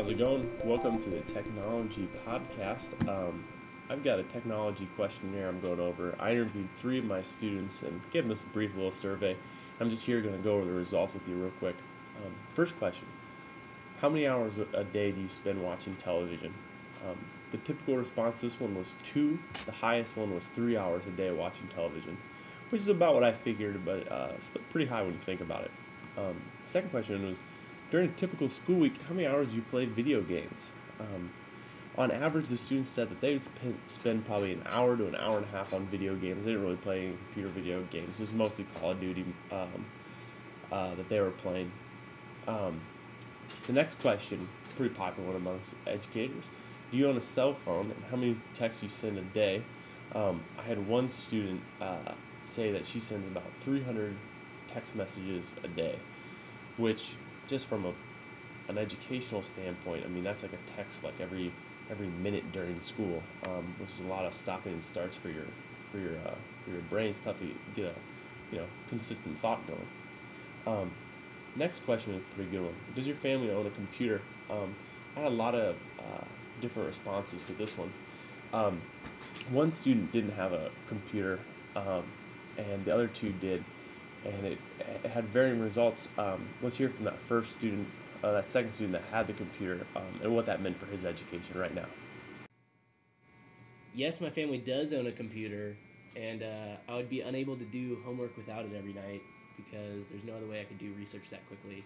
how's it going? Welcome to the Technology Podcast. Um, I've got a technology questionnaire I'm going over. I interviewed three of my students and gave them this brief little survey. I'm just here going to go over the results with you real quick. Um, first question How many hours a day do you spend watching television? Um, the typical response this one was two. The highest one was three hours a day watching television, which is about what I figured, but uh, still pretty high when you think about it. Um, second question was during a typical school week, how many hours do you play video games? Um, on average, the students said that they would spend probably an hour to an hour and a half on video games. They didn't really play any computer video games. It was mostly Call of Duty um, uh, that they were playing. Um, the next question, pretty popular one amongst educators, do you own a cell phone and how many texts you send a day? Um, I had one student uh, say that she sends about 300 text messages a day, which just from a an educational standpoint, I mean that's like a text like every every minute during school, um, which is a lot of stopping and starts for your for your uh, for your brain. It's tough to get a you know consistent thought going. Um, next question is a pretty good one. Does your family own a computer? Um, I had a lot of uh, different responses to this one. Um, one student didn't have a computer, um, and the other two did and it, it had varying results. Um, let's hear from that first student, uh, that second student that had the computer, um, and what that meant for his education right now. Yes, my family does own a computer, and uh, I would be unable to do homework without it every night because there's no other way I could do research that quickly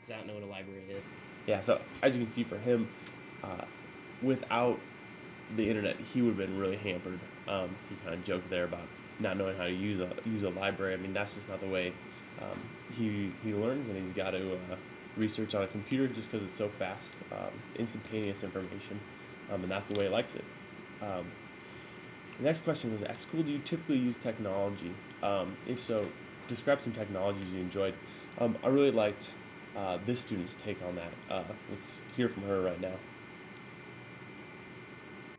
because I don't know what a library is. Yeah, so as you can see for him, uh, without the internet, he would have been really hampered. Um, he kind of joked there about not knowing how to use a use a library. I mean, that's just not the way um, he he learns, and he's got to uh, research on a computer just because it's so fast, um, instantaneous information, um, and that's the way he likes it. Um, the next question is: At school, do you typically use technology? Um, if so, describe some technologies you enjoyed. Um, I really liked uh, this student's take on that. Uh, let's hear from her right now.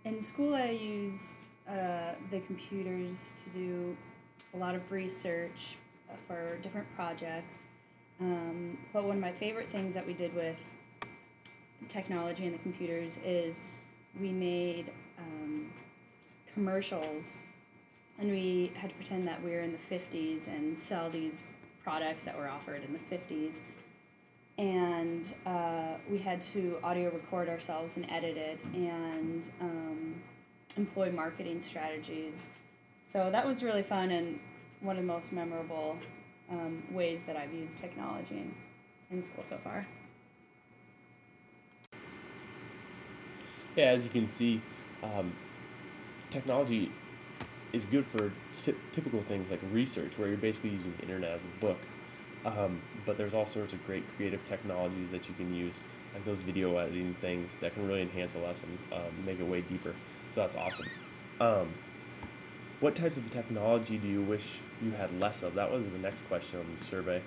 In school, I use uh, the computers to do a lot of research uh, for different projects. Um, but one of my favorite things that we did with technology and the computers is we made um, commercials. And we had to pretend that we were in the 50s and sell these products that were offered in the 50s and uh, we had to audio record ourselves and edit it. And um, employ marketing strategies. So that was really fun and one of the most memorable um, ways that I've used technology in, in school so far. Yeah, as you can see, um, technology is good for typical things like research, where you're basically using the internet as a book. Um, but there's all sorts of great creative technologies that you can use, like those video editing things that can really enhance a lesson, um, make it way deeper. So that's awesome. Um, what types of technology do you wish you had less of? That was the next question on the survey.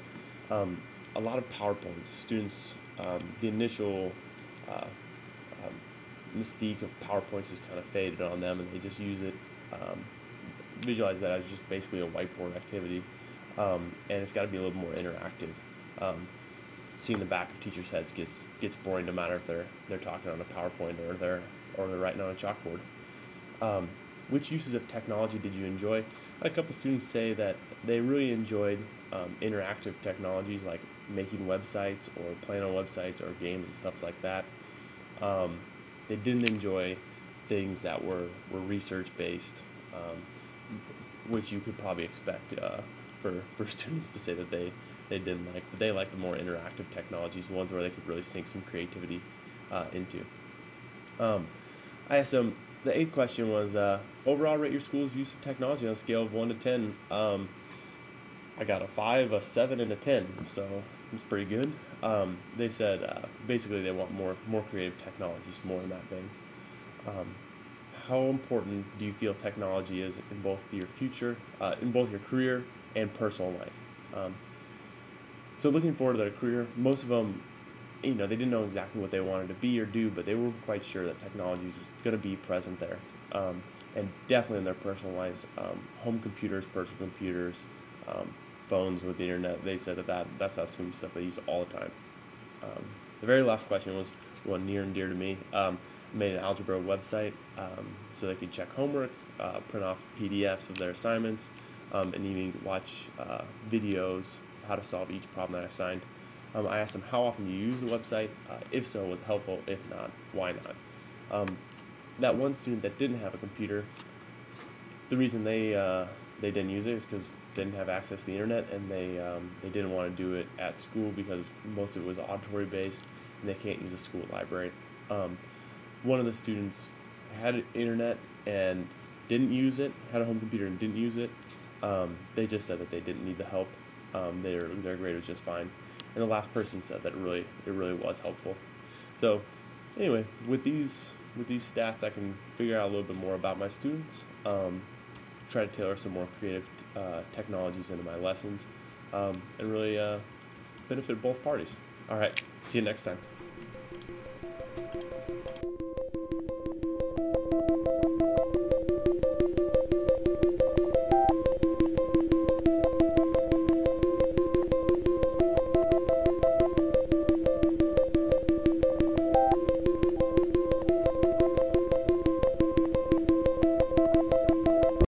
Um, a lot of PowerPoints. Students, um, the initial uh, um, mystique of PowerPoints has kind of faded on them, and they just use it, um, visualize that as just basically a whiteboard activity. Um, and it's got to be a little more interactive. seeing the back of teachers' heads gets gets boring, no matter if they're they're talking on a PowerPoint or they're or they're writing on a chalkboard. Um, which uses of technology did you enjoy? I had a couple students say that they really enjoyed um, interactive technologies like making websites or playing on websites or games and stuff like that. Um, they didn't enjoy things that were, were research based, um, which you could probably expect uh, for, for students to say that they, they didn't like. But they liked the more interactive technologies, the ones where they could really sink some creativity uh, into. Um, I asked them, the eighth question was uh, overall rate your school's use of technology on a scale of 1 to 10. Um, I got a 5, a 7, and a 10, so it's pretty good. Um, they said uh, basically they want more, more creative technologies, more in that vein. Um, how important do you feel technology is in both your future, uh, in both your career and personal life? Um, so looking forward to their career, most of them you know, they didn't know exactly what they wanted to be or do, but they were quite sure that technology was going to be present there. Um, and definitely in their personal lives, um, home computers, personal computers, um, phones with the internet, they said that, that that's, that's going to be stuff they use all the time. Um, the very last question was, one near and dear to me. Um, made an algebra website um, so they could check homework, uh, print off PDFs of their assignments, and even watch uh, videos of how to solve each problem that I assigned. Um, I asked them how often you use the website. Uh, if so, was helpful? If not, why not? Um, that one student that didn't have a computer, the reason they uh, they didn't use it is because they didn't have access to the internet and they um, they didn't want to do it at school because most of it was auditory based and they can't use a school library. Um, one of the students had internet and didn't use it, had a home computer and didn't use it. Um, they just said that they didn't need the help. Um, their their grade was just fine, and the last person said that it really it really was helpful. So, anyway, with these with these stats, I can figure out a little bit more about my students. Um, try to tailor some more creative uh, technologies into my lessons, um, and really uh, benefit both parties. All right, see you next time.